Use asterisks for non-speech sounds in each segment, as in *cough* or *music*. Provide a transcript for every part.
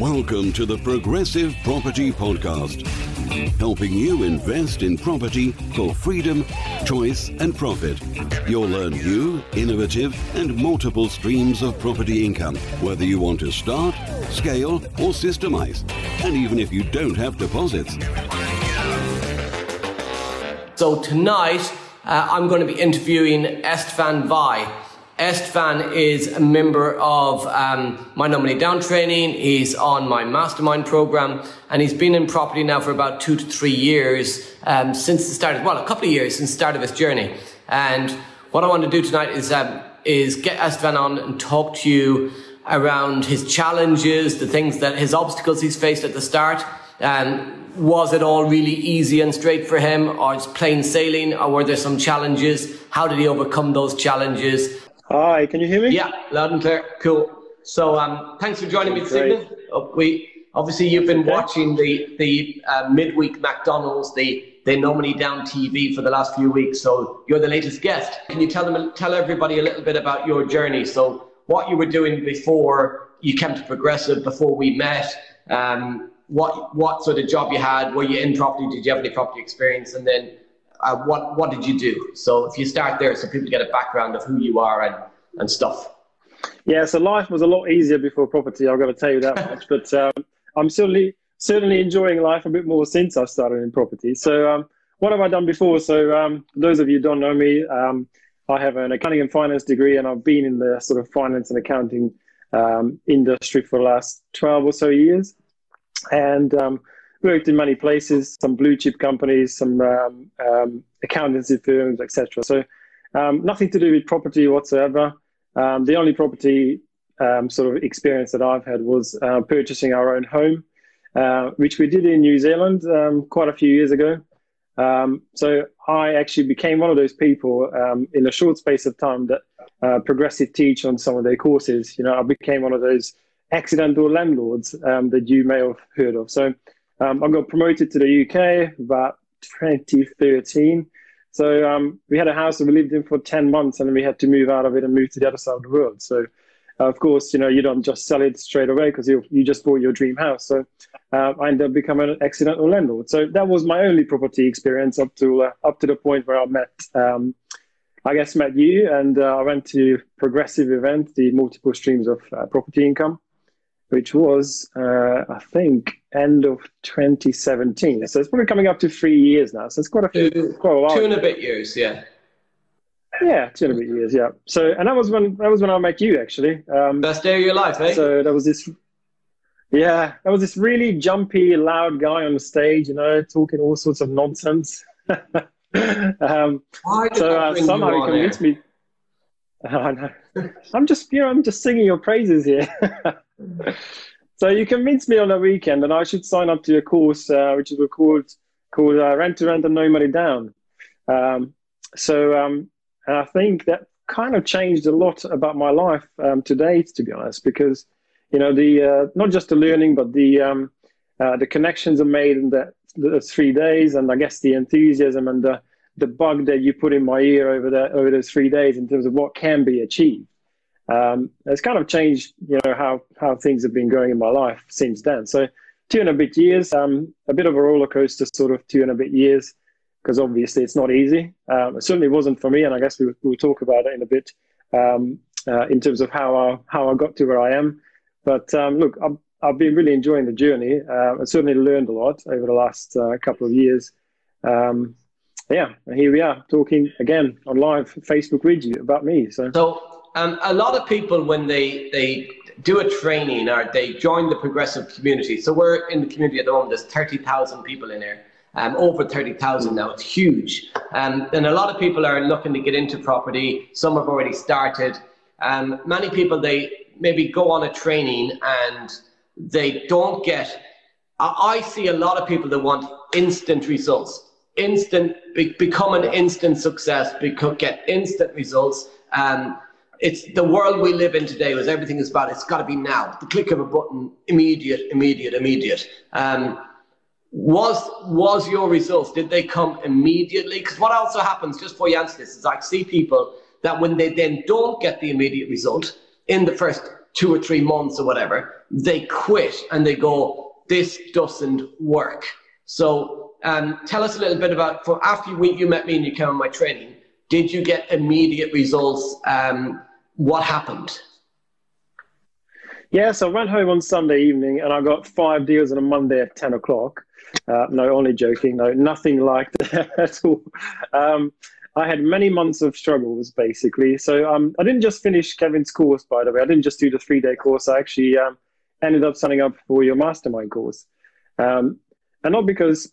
Welcome to the Progressive Property Podcast, helping you invest in property for freedom, choice, and profit. You'll learn new, innovative, and multiple streams of property income, whether you want to start, scale, or systemize, and even if you don't have deposits. So tonight, uh, I'm going to be interviewing Istvan Vigh. Istvan is a member of um, my no money down training. He's on my mastermind program, and he's been in property now for about two to three years um, since the start. Of, well, a couple of years since the start of his journey. And what I want to do tonight is um, is get Istvan on and talk to you around his challenges, the things that his obstacles he's faced at the start. Um, was it all really easy and straight for him, or it's plain sailing, or were there some challenges? How did he overcome those challenges? Hi, can you hear me? Yeah, loud and clear. Cool. So, um, thanks for joining me this evening. Uh, we obviously you've been okay. watching the the uh, midweek McDonald's, the the no money down TV for the last few weeks. So you're the latest guest. Can you tell them tell everybody a little bit about your journey? So what you were doing before you came to Progressive, before we met. Um, what what sort of job you had? Were you in property? Did you have any property experience? And then uh, what what did you do? So if you start there, so people get a background of who you are and and stuff. Yeah, so life was a lot easier before property. I've got to tell you that much. *laughs* But um, I'm certainly certainly enjoying life a bit more since I started in property. So um, what have I done before? So um, those of you don't know me, um, I have an accounting and finance degree, and I've been in the sort of finance and accounting um, industry for the last 12 or so years. And um, worked in many places, some blue chip companies, some um, um, accountancy firms, etc. So um, nothing to do with property whatsoever. Um, the only property um, sort of experience that I've had was uh, purchasing our own home, uh, which we did in New Zealand um, quite a few years ago. so I actually became one of those people in a short space of time that uh, Progressive teach on some of their courses. You know, I became one of those accidental landlords that you may have heard of. So um, I got promoted to the UK about 2013. So um, we had a house that we lived in for 10 months and then we had to move out of it and move to the other side of the world. So, uh, of course, you know, you don't just sell it straight away because you, you just bought your dream house. So uh, I ended up becoming an accidental landlord. So that was my only property experience up to uh, up to the point where I met, um, I guess, met you and uh, I went to Progressive Event, the multiple streams of uh, property income which was, uh, I think, end of 2017. So it's probably coming up to three years now. So it's quite a few, two, quite a while. Two and a bit years, yeah. Yeah, two and a bit years, yeah. So, and that was when that was when I met you, actually. Um, Best day of your life, eh? So that was this. Yeah, that was this really jumpy, loud guy on the stage, you know, talking all sorts of nonsense. *laughs* um, so uh, somehow he convinced there? me. *laughs* I know. I'm just, you know, I'm just singing your praises here. *laughs* so you convinced me on a weekend, and I should sign up to your course uh, which is called called uh, Rent to Rent and No Money Down. Um, so um, I think that kind of changed a lot about my life um, to date, to be honest, because you know the uh, not just the learning, but the um, uh, the connections are made in that the three days, and I guess the enthusiasm and the the bug that you put in my ear over that over those three days in terms of what can be achieved. Um, it's kind of changed, you know, how how things have been going in my life since then. So two and a bit years, um, a bit of a roller coaster, sort of two and a bit years, because obviously it's not easy. Um, it certainly wasn't for me, and I guess we, we'll talk about it in a bit um, uh, in terms of how I how I got to where I am. But um, look, I've, I've been really enjoying the journey. Uh, I certainly learned a lot over the last uh, couple of years. Um, yeah, here we are talking again on live Facebook with you about me. So, so um, a lot of people when they they do a training or they join the progressive community. So we're in the community at the moment. There's thirty thousand people in here. Um, over 30,000 now. It's huge. Um, and a lot of people are looking to get into property. Some have already started. Um, many people, they maybe go on a training and they don't get. I, I see a lot of people that want instant results instant, be, become an instant success, get instant results. Um, it's the world we live in today was everything is about it's got to be now the click of a button immediate immediate immediate um, was was your results did they come immediately because what also happens just before you answer this is i see people that when they then don't get the immediate result in the first two or three months or whatever, they quit and they go, this doesn't work. So um, tell us a little bit about, for after you, you met me and you came on my training, did you get immediate results? Um, what happened? Yes, I went home on Sunday evening and I got five deals on a Monday at 10 o'clock. Uh, no, only joking. No, nothing like *laughs* that at all. Um, I had many months of struggles, basically. So um, I didn't just finish Kevin's course, by the way. I didn't just do the three day course. I actually um, ended up signing up for your mastermind course. Um, and not because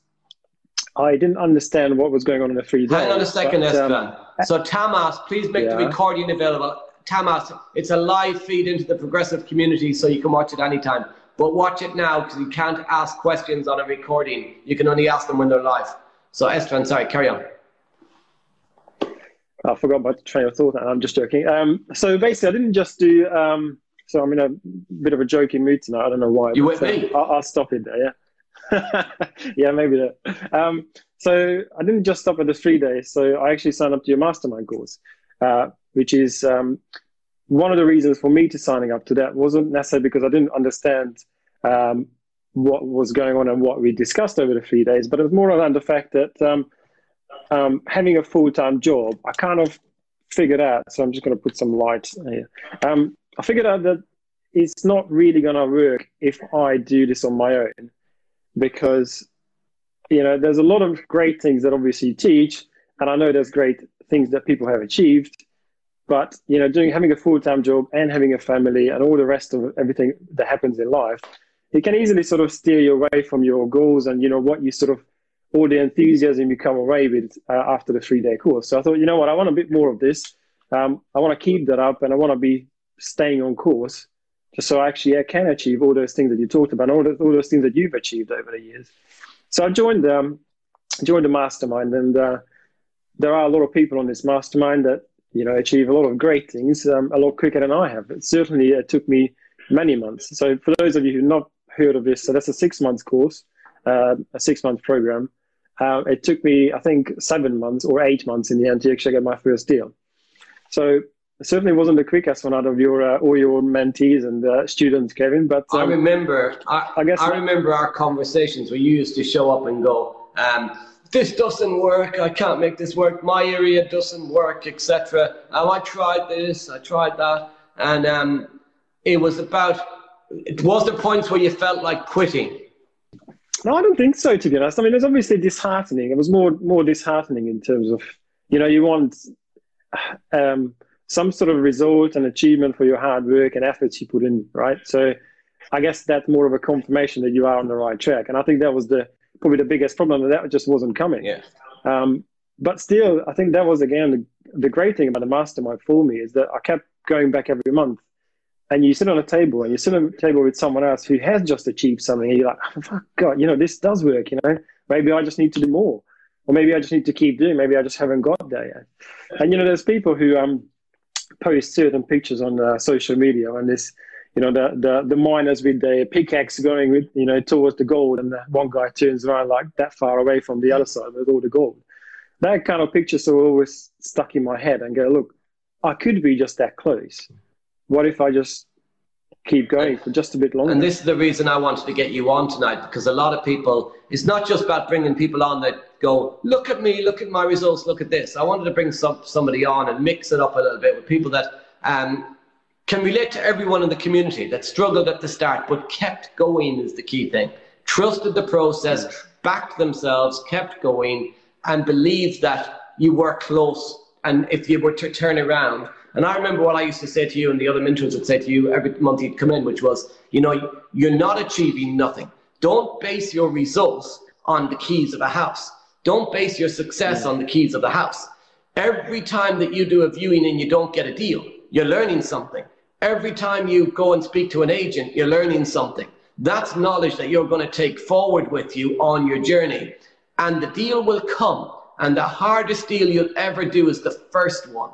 I didn't understand what was going on in the three days. Hang on a second, but, um, So, Tamas, please make yeah. the recording available. Tamas, it's a live feed into the progressive community, so you can watch it anytime. But watch it now because you can't ask questions on a recording. You can only ask them when they're live. So, Istvan, sorry, carry on. I forgot my train of thought. And I'm just joking. Um, so basically, I didn't just do. Um, so I'm in a bit of a joking mood tonight. I don't know why. You with me? I'll, I'll, stop it there. Yeah. *laughs* yeah, maybe that. Um, so I didn't just stop at the three days. So I actually signed up to your mastermind course, uh, which is um, one of the reasons for me to signing up to that wasn't necessarily because I didn't understand um, what was going on and what we discussed over the three days, but it was more around the fact that um, um, having a full time job, I kind of figured out. So I'm just going to put some light here. Um, I figured out that it's not really going to work if I do this on my own, because you know there's a lot of great things that obviously you teach, and I know there's great things that people have achieved. But you know, doing having a full time job and having a family and all the rest of everything that happens in life, it can easily sort of steer you away from your goals and you know what you sort of all the enthusiasm you come away with uh, after the three day course. So I thought, you know what, I want a bit more of this. Um, I want to keep that up and I want to be staying on course just so I actually I can achieve all those things that you talked about, all, the, all those things that you've achieved over the years. So I joined um, joined the mastermind, and uh, there are a lot of people on this mastermind that you know achieve a lot of great things um, a lot quicker than I have. It certainly it took me many months. So for those of you who've not heard of this, so that's a six month course, uh, a six month program. Uh, it took me, I think, seven months or eight months in the end to actually get my first deal. So it certainly wasn't the quickest one out of your uh, all your mentees and uh, students, Kevin. But um, I remember, I, I, guess I remember our conversations where you used to show up and go, um, "This doesn't work. I can't make this work. My area doesn't work, etc." Um, I tried this, I tried that, and um, it was about. It was the points where you felt like quitting no, I don't think so. To be honest, I mean, it's obviously disheartening. It was more more disheartening in terms of, you know, you want um, some sort of result and achievement for your hard work and efforts you put in, right? So, I guess that's more of a confirmation that you are on the right track. And I think that was the probably the biggest problem that just wasn't coming. Yeah. Um, but still, I think that was again the, the great thing about the mastermind for me is that I kept going back every month and you sit on a table and you sit on a table with someone else who has just achieved something and you're like oh, fuck god you know this does work you know maybe i just need to do more or maybe i just need to keep doing maybe i just haven't got there yet and you know there's people who um post certain pictures on uh, social media and this you know the, the the miners with the pickaxe going with you know towards the gold and the one guy turns around like that far away from the other side with all the gold that kind of pictures are always stuck in my head and go look i could be just that close what if I just keep going for just a bit longer? And this is the reason I wanted to get you on tonight because a lot of people, it's not just about bringing people on that go, look at me, look at my results, look at this. I wanted to bring some, somebody on and mix it up a little bit with people that um, can relate to everyone in the community that struggled at the start but kept going is the key thing. Trusted the process, backed themselves, kept going, and believed that you were close. And if you were to turn around, and I remember what I used to say to you, and the other mentors would say to you every month you'd come in, which was, you know, you're not achieving nothing. Don't base your results on the keys of a house. Don't base your success on the keys of the house. Every time that you do a viewing and you don't get a deal, you're learning something. Every time you go and speak to an agent, you're learning something. That's knowledge that you're going to take forward with you on your journey. And the deal will come. And the hardest deal you'll ever do is the first one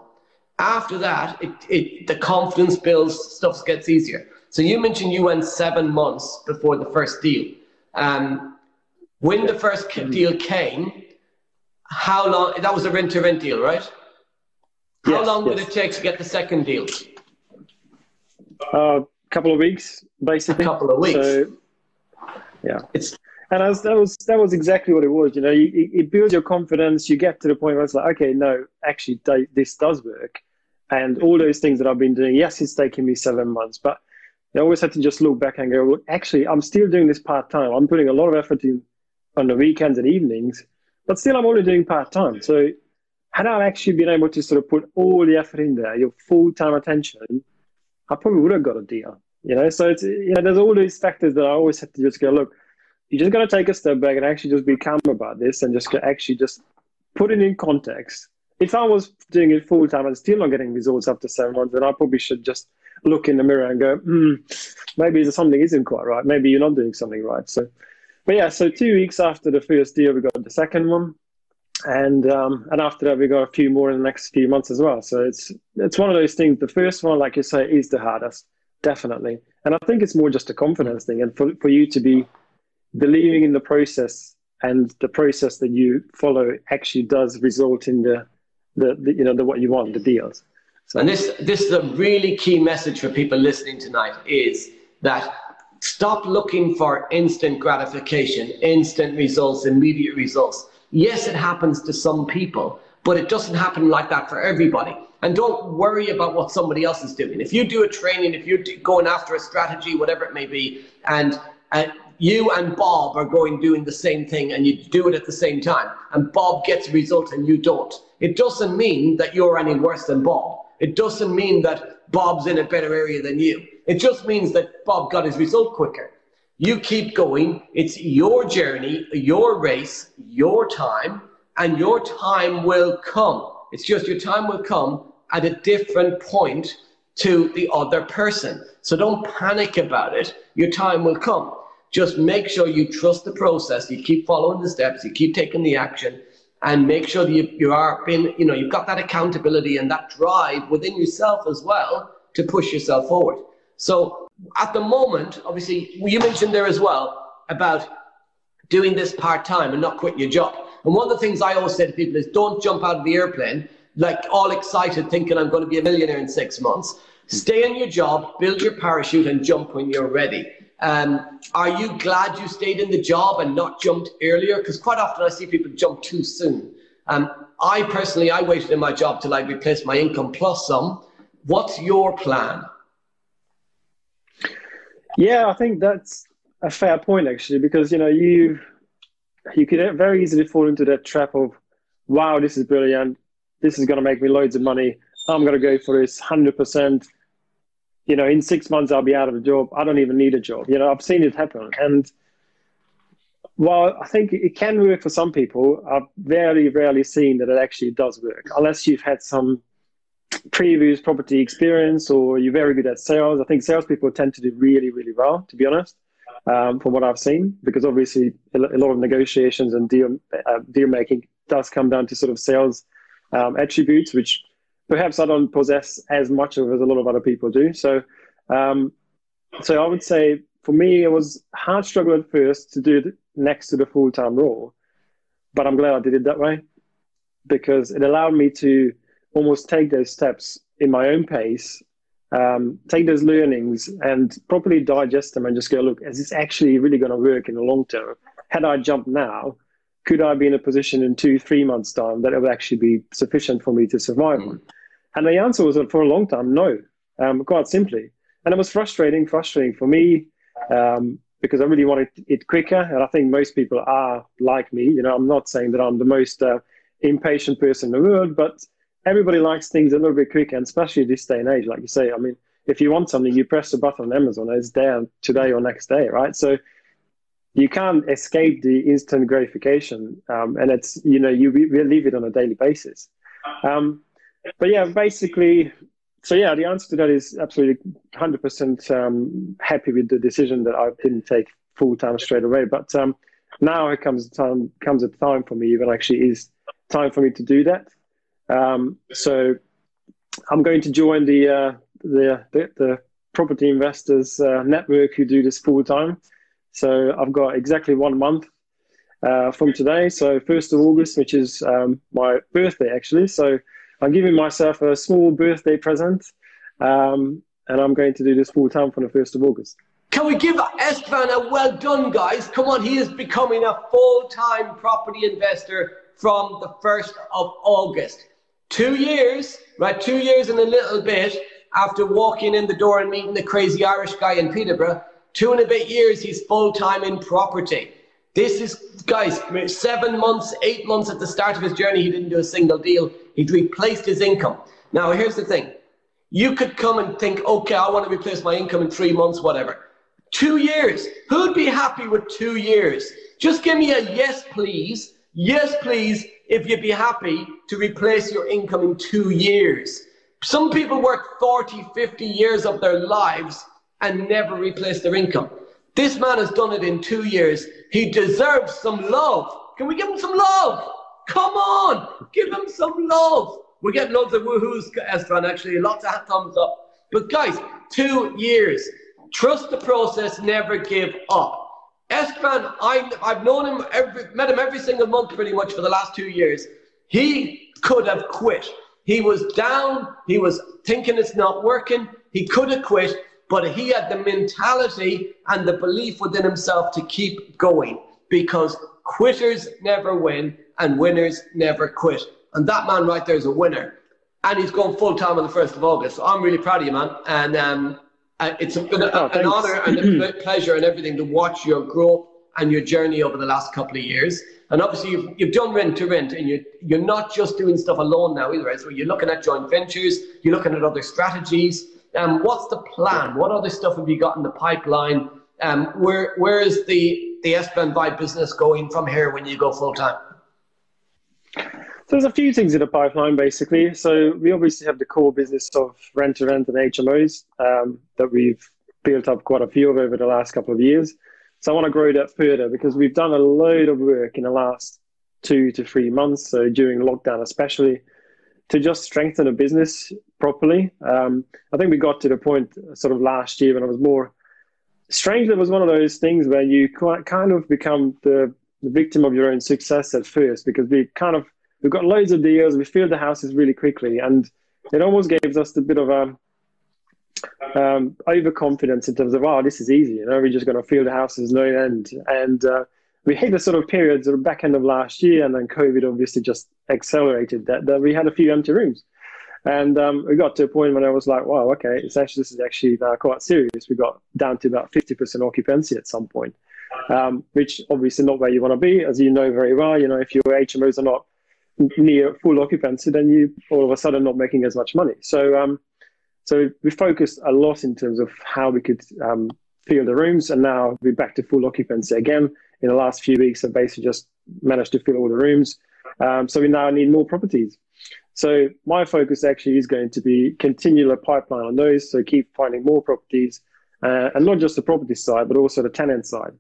after that, it, it, the confidence builds, stuff gets easier. So you mentioned you went seven months before the first deal. Um, when the first deal came, how long? That was a rent to rent deal, right? How yes, long yes. did it take to get the second deal? Uh, couple of weeks, basically. A couple of weeks. So, yeah, it's and was, that was that was exactly what it was. You know, you, it builds your confidence. You get to the point where it's like, okay, no, actually, this does work, and all those things that I've been doing. Yes, it's taken me seven months, but I always had to just look back and go, well, actually, I'm still doing this part time. I'm putting a lot of effort in on the weekends and evenings, but still, I'm only doing part time. So, had I actually been able to sort of put all the effort in there, your full time attention, I probably would have got a deal. You know, so it's you know, there's all these factors that I always have to just go look you just got to take a step back and actually just be calm about this and just actually just put it in context. If I was doing it full time and still not getting results after seven months, then I probably should just look in the mirror and go, hmm, maybe something isn't quite right. Maybe you're not doing something right. So, but yeah, so two weeks after the first deal, we got the second one, and um, and after that, we got a few more in the next few months as well. So it's it's one of those things. The first one, like you say, is the hardest, definitely, and I think it's more just a confidence thing, and for for you to be believing in the process and the process that you follow actually does result in the, the, the you know the what you want the deals so. and this this is a really key message for people listening tonight is that stop looking for instant gratification instant results immediate results yes it happens to some people but it doesn't happen like that for everybody and don't worry about what somebody else is doing if you do a training if you're going after a strategy whatever it may be and and you and Bob are going doing the same thing and you do it at the same time, and Bob gets a result and you don't. It doesn't mean that you're any worse than Bob. It doesn't mean that Bob's in a better area than you. It just means that Bob got his result quicker. You keep going. It's your journey, your race, your time, and your time will come. It's just your time will come at a different point to the other person. So don't panic about it. Your time will come. Just make sure you trust the process. You keep following the steps. You keep taking the action, and make sure that you, you are being, you know, you've got that accountability and that drive within yourself as well to push yourself forward. So at the moment, obviously, you mentioned there as well about doing this part time and not quitting your job. And one of the things I always say to people is don't jump out of the airplane like all excited thinking I'm going to be a millionaire in six months. Stay in your job, build your parachute, and jump when you're ready. Um, are you glad you stayed in the job and not jumped earlier? Because quite often I see people jump too soon. Um, I personally, I waited in my job till I replaced my income plus some. What's your plan? Yeah, I think that's a fair point actually, because you know you you could very easily fall into that trap of, wow, this is brilliant, this is going to make me loads of money. I'm going to go for this hundred percent you know, in six months I'll be out of a job. I don't even need a job. You know, I've seen it happen. And while I think it can work for some people, I've very rarely seen that it actually does work, unless you've had some previous property experience or you're very good at sales. I think salespeople tend to do really, really well, to be honest, um, from what I've seen, because obviously a lot of negotiations and deal uh, deal making does come down to sort of sales um, attributes, which perhaps I don't possess as much of as a lot of other people do. So, um, so I would say for me, it was hard struggle at first to do it next to the full time role, but I'm glad I did it that way because it allowed me to almost take those steps in my own pace, um, take those learnings and properly digest them and just go, look, is this actually really going to work in the long term? Had I jumped now, could I be in a position in two, three months' time that it would actually be sufficient for me to survive mm. And the answer was for a long time, no, um, quite simply. And it was frustrating, frustrating for me um, because I really wanted it quicker. And I think most people are like me. You know, I'm not saying that I'm the most uh, impatient person in the world, but everybody likes things a little bit quicker, and especially this day and age. Like you say, I mean, if you want something, you press the button on Amazon, it's there today or next day, right? So you can't escape the instant gratification, um, and it's you know you we, live it on a daily basis. Um, but yeah, basically, so yeah, the answer to that is absolutely 100% um, happy with the decision that I didn't take full time straight away. But um, now it comes time comes a time for me when actually is time for me to do that. Um, so I'm going to join the uh, the, the, the property investors uh, network who do this full time. So I've got exactly one month uh, from today. So first of August, which is um, my birthday actually. So I'm giving myself a small birthday present. Um, and I'm going to do this full time from the 1st of August. Can we give Istvan a well done, guys? Come on, he is becoming a full time property investor from the 1st of August. Two years, right? Two years and a little bit after walking in the door and meeting the crazy Irish guy in Peterborough. Two and a bit years, he's full time in property. This is, guys, seven months, eight months at the start of his journey, he didn't do a single deal. He'd replaced his income. Now, here's the thing you could come and think, okay, I want to replace my income in three months, whatever. Two years. Who'd be happy with two years? Just give me a yes, please. Yes, please, if you'd be happy to replace your income in two years. Some people work 40, 50 years of their lives and never replace their income. This man has done it in two years. He deserves some love. Can we give him some love? Come on, give him some love. We're getting loads of woohoos, Istvan, actually, lots of thumbs up. But guys, two years. Trust the process, never give up. Istvan, I, I've known him, every, met him every single month pretty much for the last two years. He could have quit. He was down, he was thinking it's not working, he could have quit, but he had the mentality and the belief within himself to keep going because quitters never win and winners never quit. And that man right there is a winner. And he's going full time on the 1st of August. So I'm really proud of you, man. And um, uh, it's been a, oh, an honor and a *clears throat* pleasure and everything to watch your growth and your journey over the last couple of years. And obviously, you've, you've done rent to rent, and you're, you're not just doing stuff alone now either. So you're looking at joint ventures, you're looking at other strategies. Um, what's the plan? What other stuff have you got in the pipeline? Um, where where is the the Istvan Vigh business going from here when you go full time? So there's a few things in the pipeline, basically. So we obviously have the core business of rent to rent and HMOs um, that we've built up quite a few of over the last couple of years. So I want to grow that further because we've done a load of work in the last two to three months, so during lockdown especially, to just strengthen the business properly. Um, I think we got to the point sort of last year when I was more strangely, it was one of those things where you quite kind of become the, the victim of your own success at first because we kind of we've got loads of deals. We filled the houses really quickly, and it almost gave us a bit of a um, overconfidence in terms of, oh, this is easy. You know, we're just going to fill the houses no end. And uh, we hit the sort of periods at the back end of last year, and then COVID obviously just accelerated that. That we had a few empty rooms. And um, we got to a point when I was like, wow, okay, it's actually, this is actually now quite serious. We got down to about 50% occupancy at some point, um, which obviously not where you want to be, as you know very well. You know, if your HMOs are not near full occupancy, then you all of a sudden not making as much money. So, um, so we focused a lot in terms of how we could um, fill the rooms, and now we're back to full occupancy again. In the last few weeks, I've basically just managed to fill all the rooms. Um, so we now need more properties. So my focus actually is going to be continual pipeline on those. So keep finding more properties, uh, and not just the property side, but also the tenant side,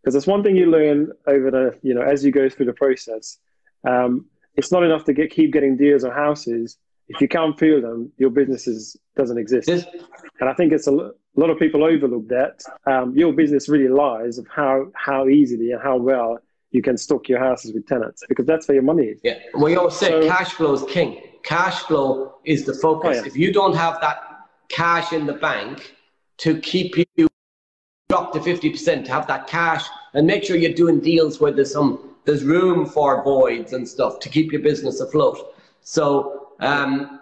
because that's one thing you learn over the you know as you go through the process. Um, it's not enough to get keep getting deals on houses. If you can't feel them, your business is, doesn't exist. Yes. And I think it's a, a lot of people overlook that. Um, your business really lies of how how easily and how well you can stock your houses with tenants because that's where your money is. Yeah, we always say so, cash flow is king. Cash flow is the focus. Oh, yeah. If you don't have that cash in the bank to keep you up to 50%, to have that cash and make sure you're doing deals where there's some there's room for voids and stuff to keep your business afloat. So, um,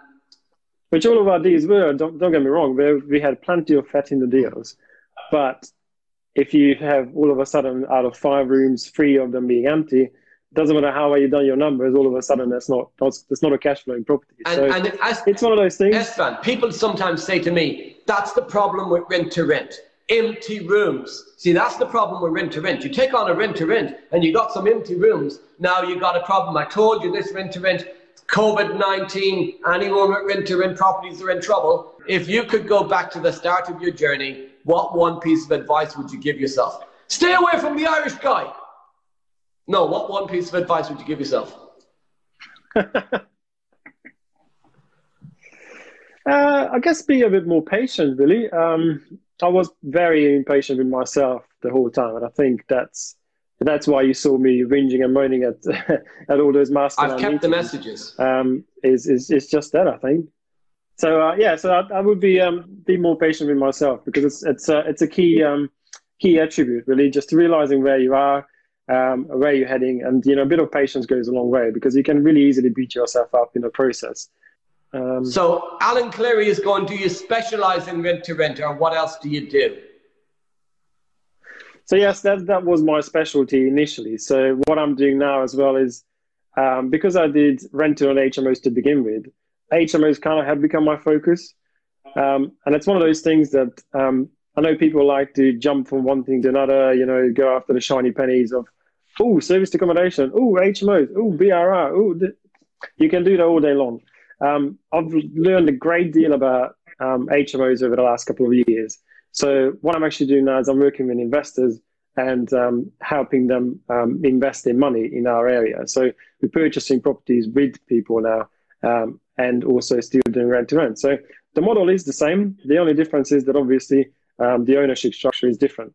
which all of our deals were. Don't, don't get me wrong. We, we had plenty of fat in the deals, but if you have all of a sudden out of five rooms, three of them being empty, doesn't matter how well you've done your numbers. All of a sudden, that's not that's, that's not a cash flowing property. And, so and as, it's one of those things. Istvan, people sometimes say to me, "That's the problem with rent to rent." Empty rooms. See, that's the problem with rent to rent. You take on a rent to rent and you got some empty rooms. Now you got a problem. I told you this rent to rent, COVID 19, anyone with rent to rent properties are in trouble. If you could go back to the start of your journey, what one piece of advice would you give yourself? Stay away from the Irish guy. No, what one piece of advice would you give yourself? *laughs* uh, I guess be a bit more patient, really. Um, I was very impatient with myself the whole time, and I think that's that's why you saw me whinging and moaning at *laughs* at all those masters. I've kept meetings. the messages. Um, is is is just that I think. so uh, yeah, so I, I, would be um, be more patient with myself because it's it's a, it's a key um, key attribute really, just realizing where you are, um, where you're heading, and you know a bit of patience goes a long way because you can really easily beat yourself up in the process. Um, so Alan Cleary is going. Do you specialize in rent to rent, or what else do you do? So yes, that that was my specialty initially. So what I'm doing now as well is um, because I did rental and HMOs to begin with HMOs kind of have become my focus. Um, and it's one of those things that um, I know people like to jump from one thing to another, you know, go after the shiny pennies of, oh, service accommodation, oh, HMOs, oh, BRR, oh, you can do that all day long. Um, I've learned a great deal about HMOs um, over the last couple of years. So what I'm actually doing now is I'm working with investors and um, helping them um, invest their money in our area. So we're purchasing properties with people now um, and also still doing rent to rent. So the model is the same. The only difference is that obviously um, the ownership structure is different.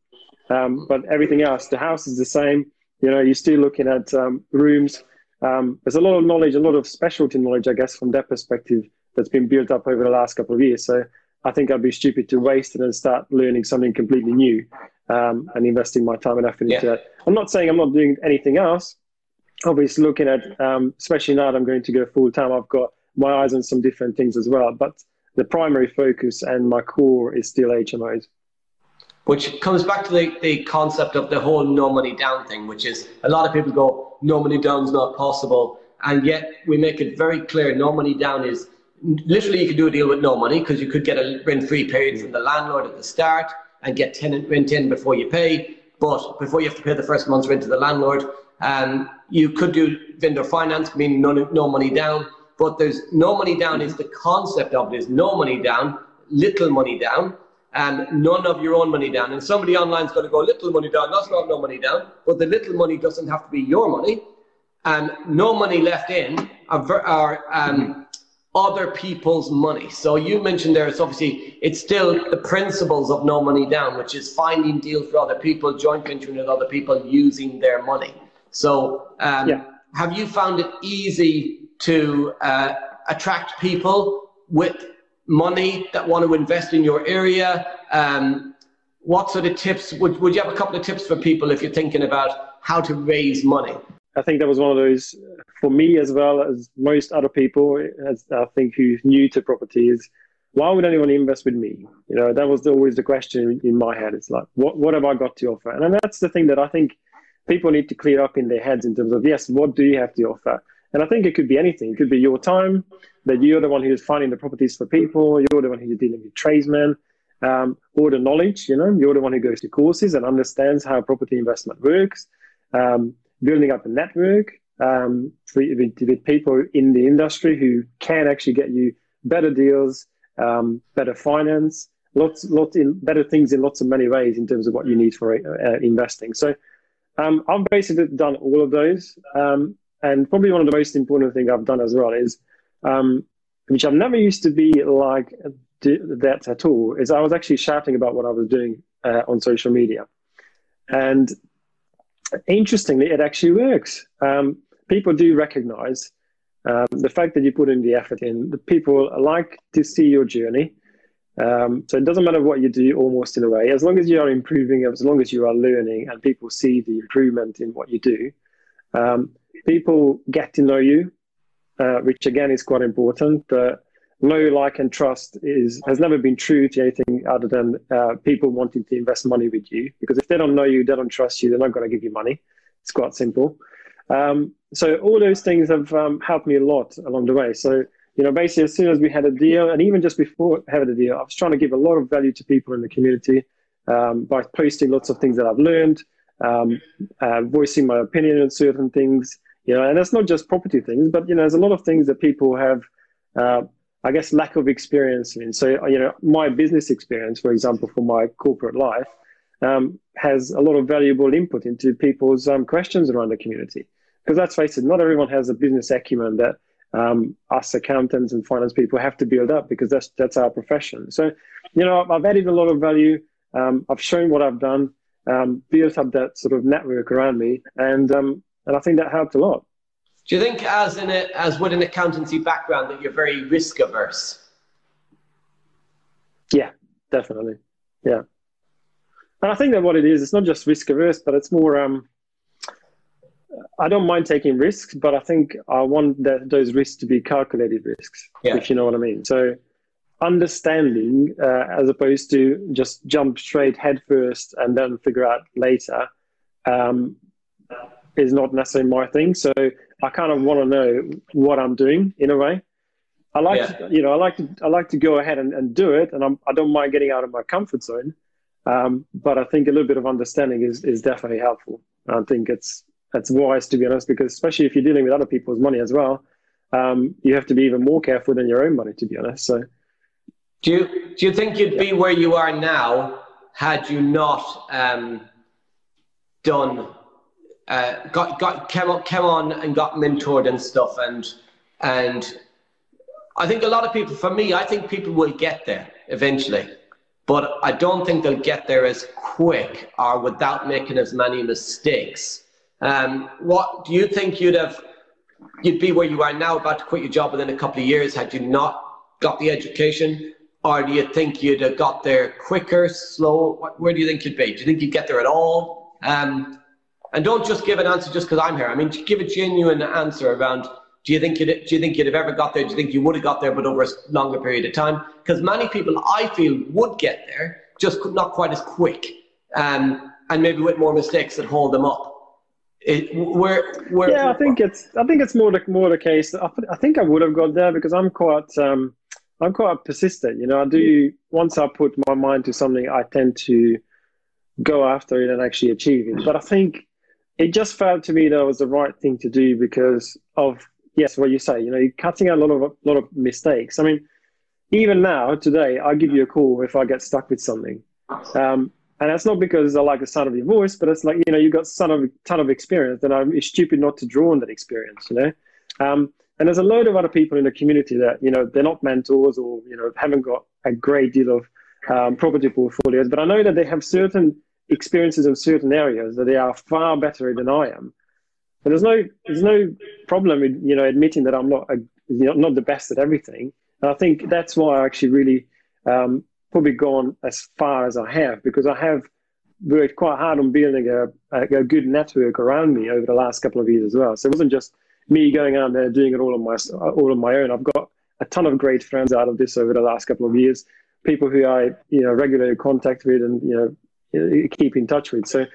But everything else, the house is the same. You know, you're still looking at rooms. Um, there's a lot of knowledge, a lot of specialty knowledge, I guess, from that perspective that's been built up over the last couple of years. So I think I'd be stupid to waste it and start learning something completely new um, and investing my time and effort into yeah. that. I'm not saying I'm not doing anything else. Obviously, looking at, um, especially now that I'm going to go full time, I've got my eyes on some different things as well. But the primary focus and my core is still HMOs. Which comes back to the, the concept of the whole no money down thing, which is a lot of people go, no money down is not possible. And yet we make it very clear no money down is literally you could do a deal with no money because you could get a rent free period from the landlord at the start and get tenant rent in before you pay. But before you have to pay the first month's rent to the landlord, um, you could do vendor finance, meaning no, no money down but there's no money down is the concept of it is no money down, little money down, and none of your own money down. And somebody online is going to go little money down, that's not no money down, but the little money doesn't have to be your money. And no money left in are, are um, other people's money. So you mentioned there, it's obviously it's still the principles of no money down, which is finding deals for other people, joint venturing with other people using their money. So um, yeah. have you found it easy to uh, attract people with money that want to invest in your area? Um, what sort of tips would, would you have a couple of tips for people if you're thinking about how to raise money? I think that was one of those for me as well as most other people, as I think who's new to property is why would anyone invest with me? You know, that was always the question in my head. It's like, what, what have I got to offer? And that's the thing that I think people need to clear up in their heads in terms of, yes, what do you have to offer? And I think it could be anything. It could be your time, that you're the one who's finding the properties for people, you're the one who's dealing with tradesmen, um, or the knowledge, you know, you're the one who goes to courses and understands how property investment works, um, building up a network um, with, with, people in the industry who can actually get you better deals, um, better finance, lots, lots in better things in lots of many ways in terms of what you need for uh, investing. So um, I've basically done all of those. Um, and probably one of the most important thing I've done as well is, um, which I've never used to be like that at all, is I was actually shouting about what I was doing uh, on social media. And interestingly, it actually works. Um, people do recognize um, the fact that you put in the effort in. The people like to see your journey. Um, so it doesn't matter what you do, almost in a way, as long as you are improving, as long as you are learning, and people see the improvement in what you do. Um, people get to know you, uh, which again is quite important. But know, like, and trust is has never been true to anything other than uh, people wanting to invest money with you. Because if they don't know you, they don't trust you, they're not going to give you money. It's quite simple. Um, so all those things have um, helped me a lot along the way. So you know, basically, as soon as we had a deal, and even just before having a deal, I was trying to give a lot of value to people in the community um, by posting lots of things that I've learned, um, uh, voicing my opinion on certain things, you know, and that's not just property things, but you know, there's a lot of things that people have, uh, I guess, lack of experience in. So, you know, my business experience, for example, for my corporate life, um, has a lot of valuable input into people's um, questions around the community. Because let's face it, not everyone has a business acumen that um, us accountants and finance people have to build up because that's that's our profession. So, you know, I've added a lot of value. Um, I've shown what I've done, um, built up that sort of network around me, and um, and I think that helped a lot. Do you think, as in a, as with an accountancy background, that you're very risk averse? Yeah, definitely. Yeah. And I think that what it is, it's not just risk averse, but it's more. Um, I don't mind taking risks, but I think I want that, those risks to be calculated risks, yeah. if you know what I mean. So, understanding uh, as opposed to just jump straight headfirst and then figure out later um, is not necessarily my thing. So, I kind of want to know what I'm doing in a way. I like, yeah. to, you know, I like to, I like to go ahead and, and do it, and I'm, I don't mind getting out of my comfort zone. Um, but I think a little bit of understanding is, is definitely helpful. I think it's it's wise to be honest, because especially if you're dealing with other people's money as well, um, you have to be even more careful than your own money, to be honest. So, do you do you think you'd be where you are now had you not um, done uh, got got came on, came on and got mentored and stuff and and I think a lot of people, for me, I think people will get there eventually but I don't think they'll get there as quick or without making as many mistakes. Um, what do you think you'd have? You'd be where you are now, about to quit your job within a couple of years, had you not got the education, or do you think you'd have got there quicker, slow? Where do you think you'd be? Do you think you'd get there at all? Um, and don't just give an answer just because I'm here. I mean, give a genuine answer around do you think you'd, do you think you'd have ever got there? Do you think you would have got there, but over a longer period of time? Because many people, I feel, would get there, just not quite as quick, um, and maybe with more mistakes that hold them up. It, where, where, yeah, I think it's I think it's more the more the case. I, I think I would have got there because I'm quite um, I'm quite persistent. You know, I do once I put my mind to something, I tend to go after it and actually achieve it. But I think it just felt to me that it was the right thing to do because of yes, what you say, you know, you're cutting out a lot of a lot of mistakes. I mean, even now, today, I give you a call if I get stuck with something. Um, and that's not because I like the sound of your voice, but it's like, you know, you've got son of a ton of experience and I'm it's stupid not to draw on that experience, you know? Um, and there's a load of other people in the community that, you know, they're not mentors or, you know, haven't got a great deal of um, property portfolios, but I know that they have certain experiences in certain areas that they are far better than I am. But there's no there's no problem in you know admitting that I'm not a, you know, not the best at everything. And I think that's why I actually really um, probably gone as far as I have because I have worked quite hard on building a, a, good network around me over the last couple of years as well. So it wasn't just me going out there doing it all on my all on my own. I've got a ton of great friends out of this over the last couple of years, people who I you know regularly contact with and you know keep in touch with. So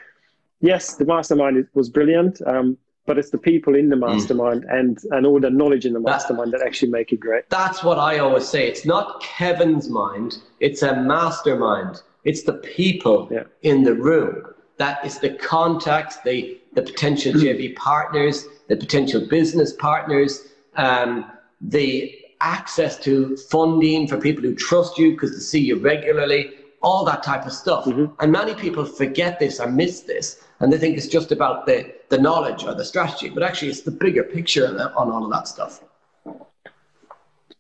yes, the mastermind was brilliant. Um, but it's the people in the mm. mastermind mm. and and all the knowledge in the mastermind that, that actually make it great. That's what I always say. It's not Kevin's mind; it's a mastermind. It's the people yeah. in the room. That is the contacts, the the potential. *clears throat* JV partners, the potential business partners, um, the access to funding for people who trust you because they see you regularly, all that type of stuff. Mm-hmm. And many people forget this or miss this and they think it's just about the, the knowledge or the strategy, but actually it's the bigger picture on all of that stuff.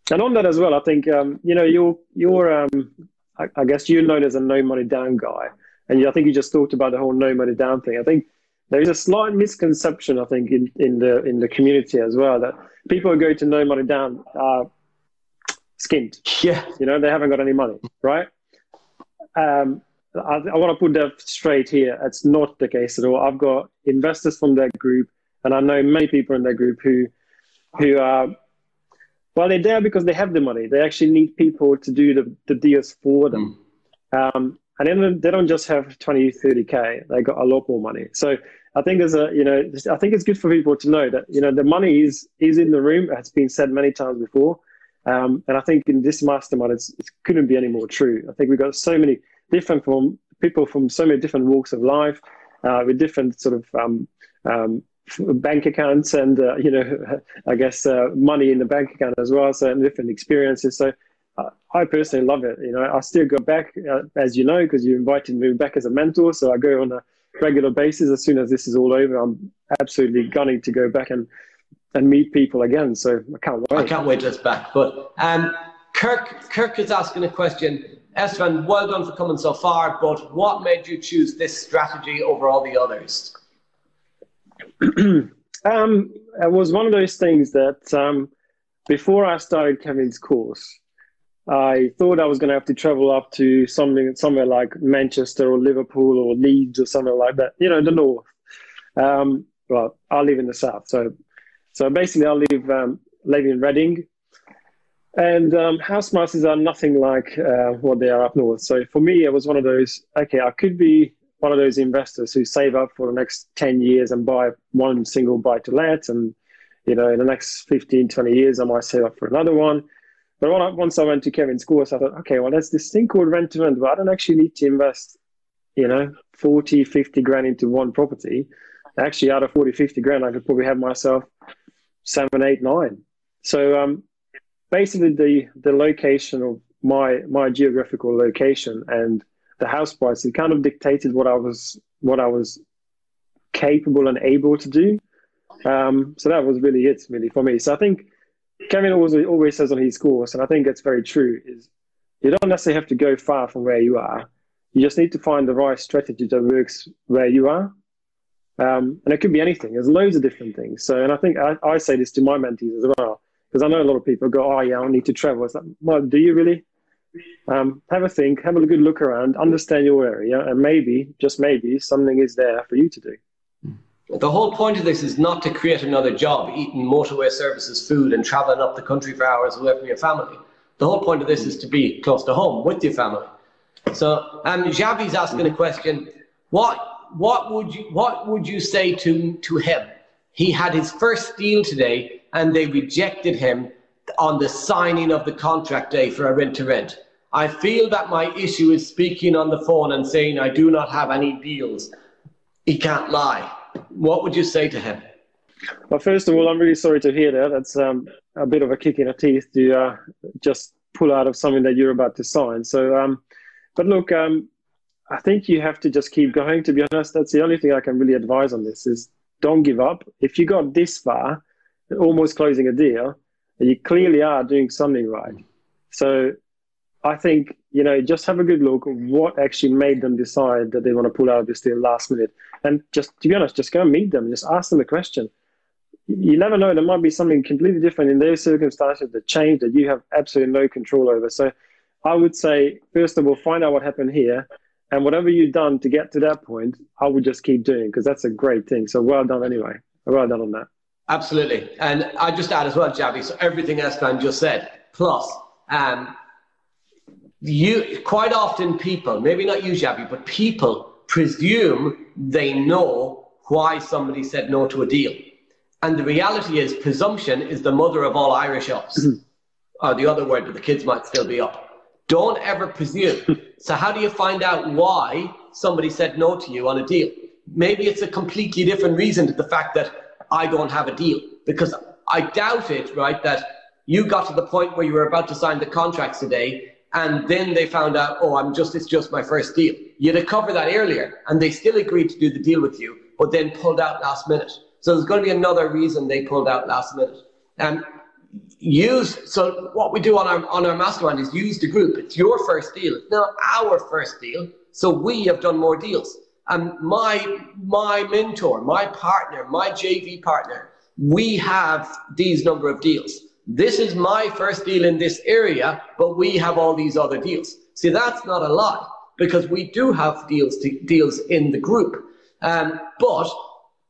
And on that as well, I think um, you know you're you're um, I, I, guess you're known as a no money down guy, and I think you just talked about the whole no money down thing. I think there is a slight misconception I think in, in the in the community as well that people who go to no money down are skint. Yeah, you know they haven't got any money, right? Um, I, I want to put that straight here. It's not the case at all. I've got investors from that group, and I know many people in that group who, who are, well, they're there because they have the money. They actually need people to do the, the deals for them. Mm. Um, and then they don't just have 20, 30K, they got a lot more money. So I think there's a, you know, I think it's good for people to know that, you know, the money is, is in the room. It's been said many times before. Um, and I think in this mastermind, it couldn't be any more true. I think we've got so many different from people from so many different walks of life uh, with different sort of um, um, bank accounts and uh, you know *laughs* I guess uh, money in the bank account as well. So different experiences. So uh, I personally love it. You know, I still go back uh, as you know because you invited me back as a mentor. So I go on a regular basis. As soon as this is all over, I'm absolutely gunning to go back and and meet people again. So I can't wait. I can't wait till it's back. But um, Kirk Kirk is asking a question. Istvan, well done for coming so far, but what made you choose this strategy over all the others? *clears throat* um, it was one of those things that um, before I started Kevin's course, I thought I was going to have to travel up to something somewhere like Manchester or Liverpool or Leeds or somewhere like that. You know, the north. Um, well, I live in the south, so so basically I live um, live in Reading, and um, house prices are nothing like uh, what they are up north. So for me, it was one of those. Okay, I could be one of those investors who save up for the next 10 years and buy one single buy to let and you know in the next 15 20 years i might save up for another one but I, once i went to kevin's course i thought okay well there's this thing called rent to rent but i don't actually need to invest you know 40 50 grand into one property actually out of 40 50 grand i could probably have myself seven eight nine so um, basically the the location of my my geographical location and the house price, it kind of dictated what I was what I was capable and able to do. Um, so that was really it, really for me. So I think Kevin always always says on his course, and I think it's very true, is you don't necessarily have to go far from where you are. You just need to find the right strategy that works where you are. Um, and it could be anything. There's loads of different things. So, and I think I, I say this to my mentees as well, because I know a lot of people go, "Oh yeah, I need to travel." It's like, well, do you really? Um, have a think, have a good look around, understand your area, and maybe, just maybe, something is there for you to do. The whole point of this is not to create another job, eating motorway services food and traveling up the country for hours away from your family. The whole point of this is to be close to home with your family. So, um, Javi's asking a question. What what would you what would you say to to him? He had his first deal today, and they rejected him on the signing of the contract day for a rent to rent. I feel that my issue is speaking on the phone and saying I do not have any deals. He can't lie. What would you say to him? Well, first of all, I'm really sorry to hear that. That's um, a bit of a kick in the teeth to uh, just pull out of something that you're about to sign. So, um, but look, um, I think you have to just keep going. To be honest, that's the only thing I can really advise on this: is don't give up. If you got this far, almost closing a deal, you clearly are doing something right. So I think, you know, just have a good look at what actually made them decide that they want to pull out of this deal last minute. And just to be honest, just go and meet them, just ask them the question. You never know, there might be something completely different in their circumstances that change that you have absolutely no control over. So I would say, first of all, find out what happened here. And whatever you've done to get to that point, I would just keep doing because that's a great thing. So well done anyway. Well done on that. Absolutely. And I just add as well, Javi, so everything Istvan just said, plus, um, you quite often people, maybe not you, Javi, but people presume they know why somebody said no to a deal. And the reality is, presumption is the mother of all Irish ups, mm-hmm. or the other word that the kids might still be up. Don't ever presume. *laughs* so, how do you find out why somebody said no to you on a deal? Maybe it's a completely different reason to the fact that I don't have a deal because I doubt it, right? That you got to the point where you were about to sign the contracts today and then they found out, oh, I'm just, it's just my first deal. You'd have covered that earlier and they still agreed to do the deal with you, but then pulled out last minute. So there's going to be another reason they pulled out last minute. And use, so what we do on our, on our mastermind is use the group. It's your first deal. It's not our first deal. So we have done more deals. And my, my mentor, my partner, my JV partner, we have these number of deals. This is my first deal in this area, but we have all these other deals. See, that's not a lie because we do have deals to, deals in the group. Um, but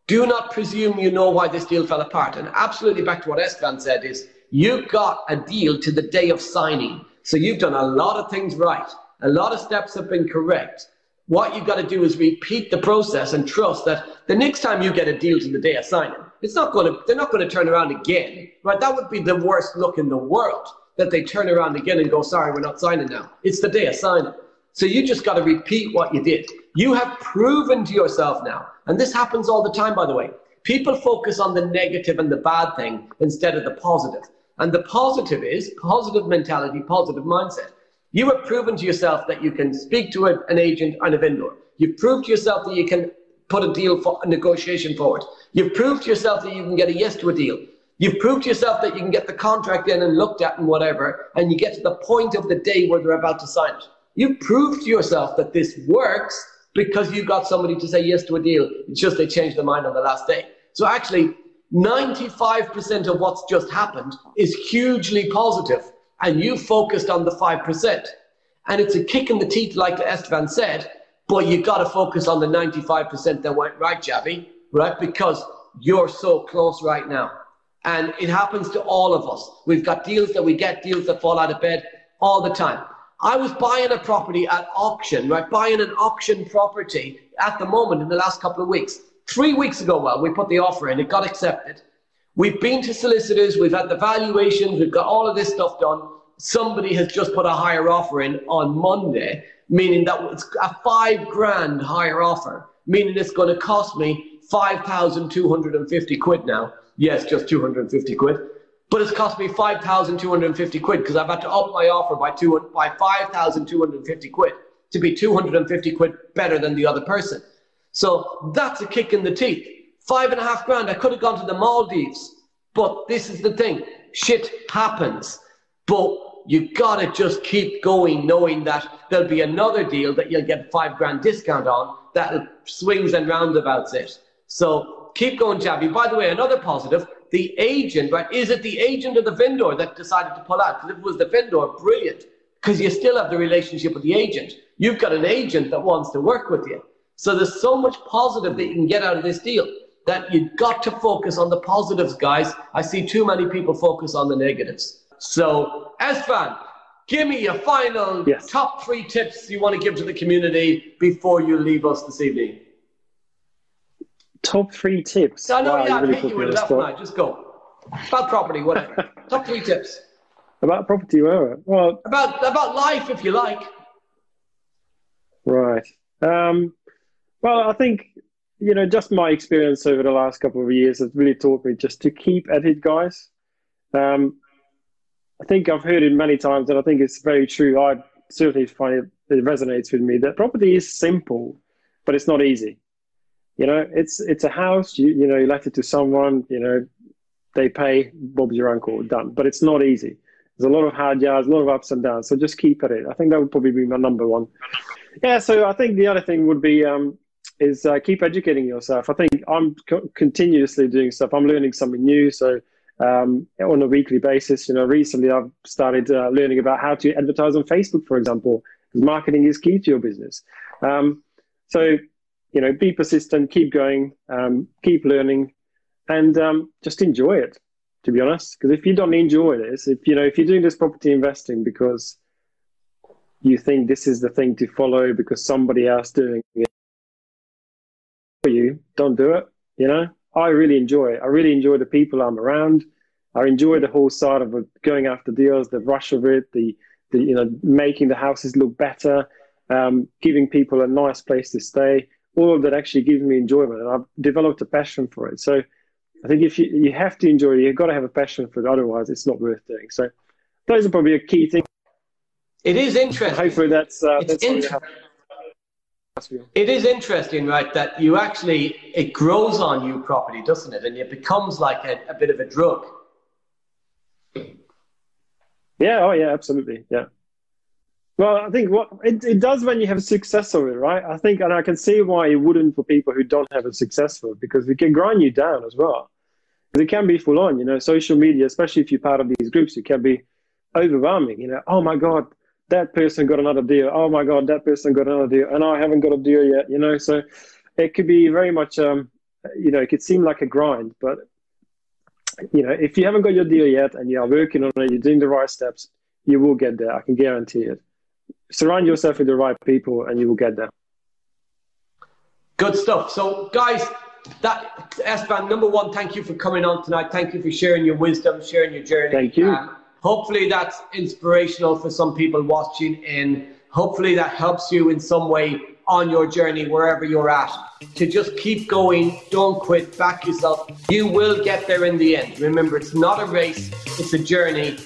do not presume you know why this deal fell apart. And absolutely back to what Istvan said is you got a deal to the day of signing. So you've done a lot of things right. A lot of steps have been correct. What you've got to do is repeat the process and trust that the next time you get a deal to the day of signing, it's not going to, they're not going to turn around again, right? That would be the worst look in the world that they turn around again and go, sorry, we're not signing now. It's the day of signing. So you just got to repeat what you did. You have proven to yourself now, and this happens all the time, by the way. People focus on the negative and the bad thing instead of the positive. And the positive is positive mentality, positive mindset. You have proven to yourself that you can speak to an agent and a vendor. You've proved to yourself that you can put a deal for a negotiation forward. You've proved to yourself that you can get a yes to a deal. You've proved to yourself that you can get the contract in and looked at and whatever, and you get to the point of the day where they're about to sign it. You've proved to yourself that this works because you got somebody to say yes to a deal. It's just they changed their mind on the last day. So actually, 95% of what's just happened is hugely positive and you focused on the 5%. And it's a kick in the teeth, like Istvan said, but you've got to focus on the 95% that went right, Javi, right? Because you're so close right now. And it happens to all of us. We've got deals that we get, deals that fall out of bed all the time. I was buying a property at auction, right? Buying an auction property at the moment in the last couple of weeks. Three weeks ago, well, we put the offer in, it got accepted. We've been to solicitors, we've had the valuations, we've got all of this stuff done. Somebody has just put a higher offer in on Monday, meaning that it's a five grand higher offer, meaning it's going to cost me 5,250 quid now. Yes, just 250 quid. But it's cost me 5,250 quid because I've had to up my offer by, two, by 5,250 quid to be 250 quid better than the other person. So that's a kick in the teeth. Five and a half grand. I could have gone to the Maldives. But this is the thing shit happens. But you gotta just keep going, knowing that there'll be another deal that you'll get five grand discount on that swings and roundabouts it. So keep going, Javi. By the way, another positive the agent, right? Is it the agent or the vendor that decided to pull out? Because if it was the vendor, brilliant, because you still have the relationship with the agent. You've got an agent that wants to work with you. So there's so much positive that you can get out of this deal that you've got to focus on the positives, guys. I see too many people focus on the negatives. So, Istvan, give me your final yes. top three tips you want to give to the community before you leave us this evening. Top three tips. No, no, wow, yeah, really hit you with enough now. Just go. About property, whatever. *laughs* top three tips. About property, whatever. Well, about about life, if you like. Right. Um, well, I think you know, just my experience over the last couple of years has really taught me just to keep at it, guys. Um, I think I've heard it many times, and I think it's very true. I certainly find it, it resonates with me that property is simple, but it's not easy. You know, it's it's a house. You you know, you let it to someone. You know, they pay. Bob's your uncle. Done. But it's not easy. There's a lot of hard yards, a lot of ups and downs. So just keep at it. I think that would probably be my number one. Yeah. So I think the other thing would be um, is uh, keep educating yourself. I think I'm co- continuously doing stuff. I'm learning something new. So um, on a weekly basis, you know, recently I've started uh, learning about how to advertise on Facebook, for example, because marketing is key to your business. Um, so, you know, be persistent, keep going, um, keep learning, and um, just enjoy it. To be honest, because if you don't enjoy this, if you know, if you're doing this property investing because you think this is the thing to follow because somebody else doing it for you, don't do it. You know, I really enjoy it. I really enjoy the people I'm around. I enjoy the whole side of going after deals, the rush of it, the, the you know making the houses look better, um, giving people a nice place to stay. All of that actually gives me enjoyment, and I've developed a passion for it. So I think if you you have to enjoy it, you've got to have a passion for it. Otherwise, it's not worth doing. So those are probably a key thing. It is interesting. Hopefully, that's uh, it's that's it is interesting, right, that you actually, it grows on you properly, doesn't it? And it becomes like a, a bit of a drug. Yeah, oh yeah, absolutely. Yeah. Well, I think what it, it does when you have success of it, right? I think, and I can see why it wouldn't for people who don't have a success of it, because it can grind you down as well. Because it can be full on, you know, social media, especially if you're part of these groups, it can be overwhelming, you know, oh my God, that person got another deal. Oh my God, that person got another deal, and I haven't got a deal yet. You know, so it could be very much, um, you know, it could seem like a grind, but you know, if you haven't got your deal yet and you are working on it, you're doing the right steps, you will get there. I can guarantee it. Surround yourself with the right people, and you will get there. Good stuff. So, guys, that Istvan, number one, thank you for coming on tonight. Thank you for sharing your wisdom, sharing your journey. Thank you. Um, hopefully that's inspirational for some people watching and hopefully that helps you in some way on your journey wherever you're at to just keep going. Don't quit. Back yourself. You will get there in the end. Remember it's not a race. It's a journey